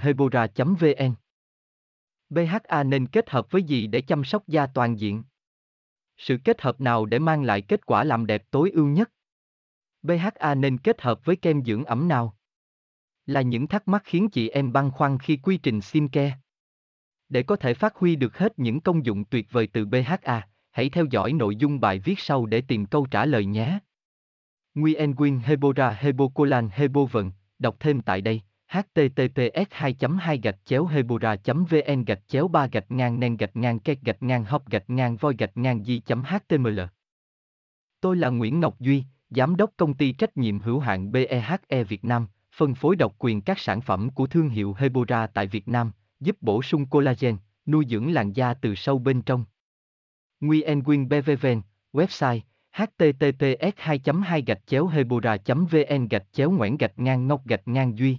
hebora vn BHA nên kết hợp với gì để chăm sóc da toàn diện? Sự kết hợp nào để mang lại kết quả làm đẹp tối ưu nhất? BHA nên kết hợp với kem dưỡng ẩm nào? Là những thắc mắc khiến chị em băn khoăn khi quy trình skincare. Để có thể phát huy được hết những công dụng tuyệt vời từ BHA, hãy theo dõi nội dung bài viết sau để tìm câu trả lời nhé. Nguyen Nguyen Hebora Hebocolan Hebovận, đọc thêm tại đây https 2 2 gạch chéo hebora vn gạch chéo 3 gạch ngang nen gạch ngang két gạch ngang hop gạch ngang voi gạch ngang di html Tôi là Nguyễn Ngọc Duy, Giám đốc công ty trách nhiệm hữu hạn BEHE Việt Nam, phân phối độc quyền các sản phẩm của thương hiệu Hebora tại Việt Nam, giúp bổ sung collagen, nuôi dưỡng làn da từ sâu bên trong. Nguyen Quyên BVVN, website https 2 2 gạch chéo hebora vn gạch chéo ngoãn gạch ngang ngọc gạch ngang duy